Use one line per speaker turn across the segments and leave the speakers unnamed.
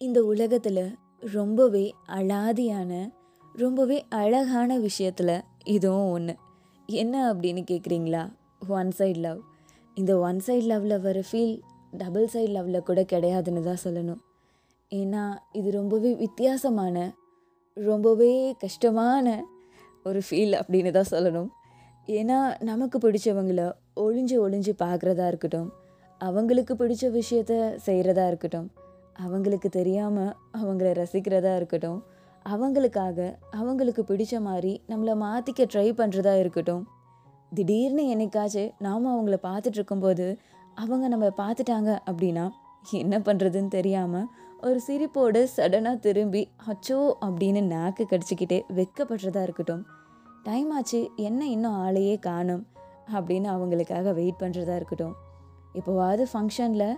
இந்த உலகத்தில் ரொம்பவே அலாதியான ரொம்பவே அழகான விஷயத்தில் இதுவும் ஒன்று என்ன அப்படின்னு கேட்குறீங்களா ஒன் சைட் லவ் இந்த ஒன் சைட் லவ்வில் வர ஃபீல் டபுள் சைட் லவ்வில் கூட கிடையாதுன்னு தான் சொல்லணும். ஏன்னா இது ரொம்பவே வித்தியாசமான ரொம்பவே கஷ்டமான ஒரு ஃபீல் அப்படின்னு தான் சொல்லணும். ஏன்னா நமக்கு பிடிச்சவங்கள ஒளிஞ்சு ஒளிஞ்சு பார்க்குறதா இருக்கட்டும் அவங்களுக்கு பிடிச்ச விஷயத்த செய்கிறதா இருக்கட்டும் அவங்களுக்கு தெரியாமல் அவங்கள ரசிக்கிறதா இருக்கட்டும். அவங்களுக்காக அவங்களுக்கு பிடிச்ச மாதிரி நம்மளை மாற்றிக்க ட்ரை பண்ணுறதா இருக்கட்டும். திடீர்னு என்னைக்காச்சும் நாம் அவங்கள பார்த்துட்டு இருக்கும்போது அவங்க நம்ம பார்த்துட்டாங்க அப்படின்னா என்ன பண்ணுறதுன்னு தெரியாமல் ஒரு சிரிப்போடு சடனாக திரும்பி அச்சோ அப்படின்னு நாக்கு கடிச்சிக்கிட்டே வெக்கப்படுறதா இருக்கட்டும். டைம் ஆச்சு என்ன இன்னும் ஆளையே காணும் அப்படின்னு அவங்களுக்காக வெயிட் பண்ணுறதா இருக்கட்டும். இப்போவாவது ஃபங்க்ஷனில்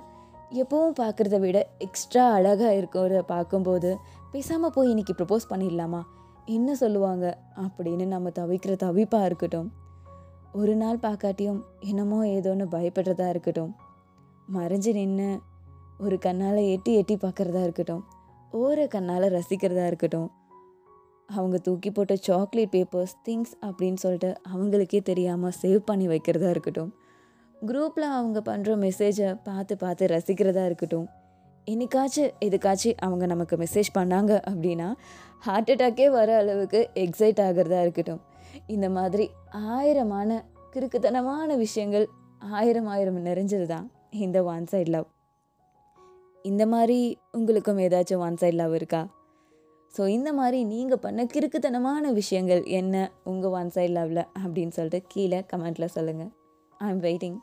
எப்போவும் பார்க்குறத விட எக்ஸ்ட்ரா அழகாக இருக்கிறத பார்க்கும்போது பேசாமல் போய் இன்னைக்கு ப்ரப்போஸ் பண்ணிடலாமா? என்ன சொல்லுவாங்க? அப்படின்னு நம்ம தவிக்கிற தவிப்பாக இருக்கட்டும். ஒரு நாள் பார்க்காட்டியும் என்னமோ ஏதோன்னு பயப்படுறதா இருக்கட்டும். மறைஞ்சு நின்று ஒரு கண்ணால் எட்டி எட்டி பார்க்குறதா இருக்கட்டும். ஓர கண்ணால் ரசிக்கிறதா இருக்கட்டும். அவங்க தூக்கி போட்ட சாக்லேட் பேப்பர்ஸ் திங்ஸ் அப்படின்னு சொல்லிட்டு அவங்களுக்கே தெரியாமல் சேவ் பண்ணி வைக்கிறதா இருக்கட்டும். குரூப்பில் அவங்க பண்ணுற மெசேஜை பார்த்து பார்த்து ரசிக்கிறதா இருக்கட்டும். என்னைக்காச்சும் எதுக்காச்சும் அவங்க நமக்கு மெசேஜ் பண்ணாங்க அப்படின்னா ஹார்ட் அட்டாக்கே வர அளவுக்கு எக்ஸைட் ஆகிறதா இருக்கட்டும். இந்த மாதிரி ஆயிரமான கிறுக்குத்தனமான விஷயங்கள் ஆயிரம் ஆயிரம் நிறைஞ்சது தான் இந்த ஒன் சைட் லவ் இந்த மாதிரி உங்களுக்கும் ஏதாச்சும் ஒன் சைட் லவ் இருக்கா? ஸோ இந்த மாதிரி நீங்கள் பண்ண கிறுக்குத்தனமான விஷயங்கள் என்ன உங்கள் ஒன் சைட் லவ்வில் அப்படின்னு சொல்லிட்டு கீழே கமெண்ட்டில் சொல்லுங்கள் ஐ எம் வெயிட்டிங்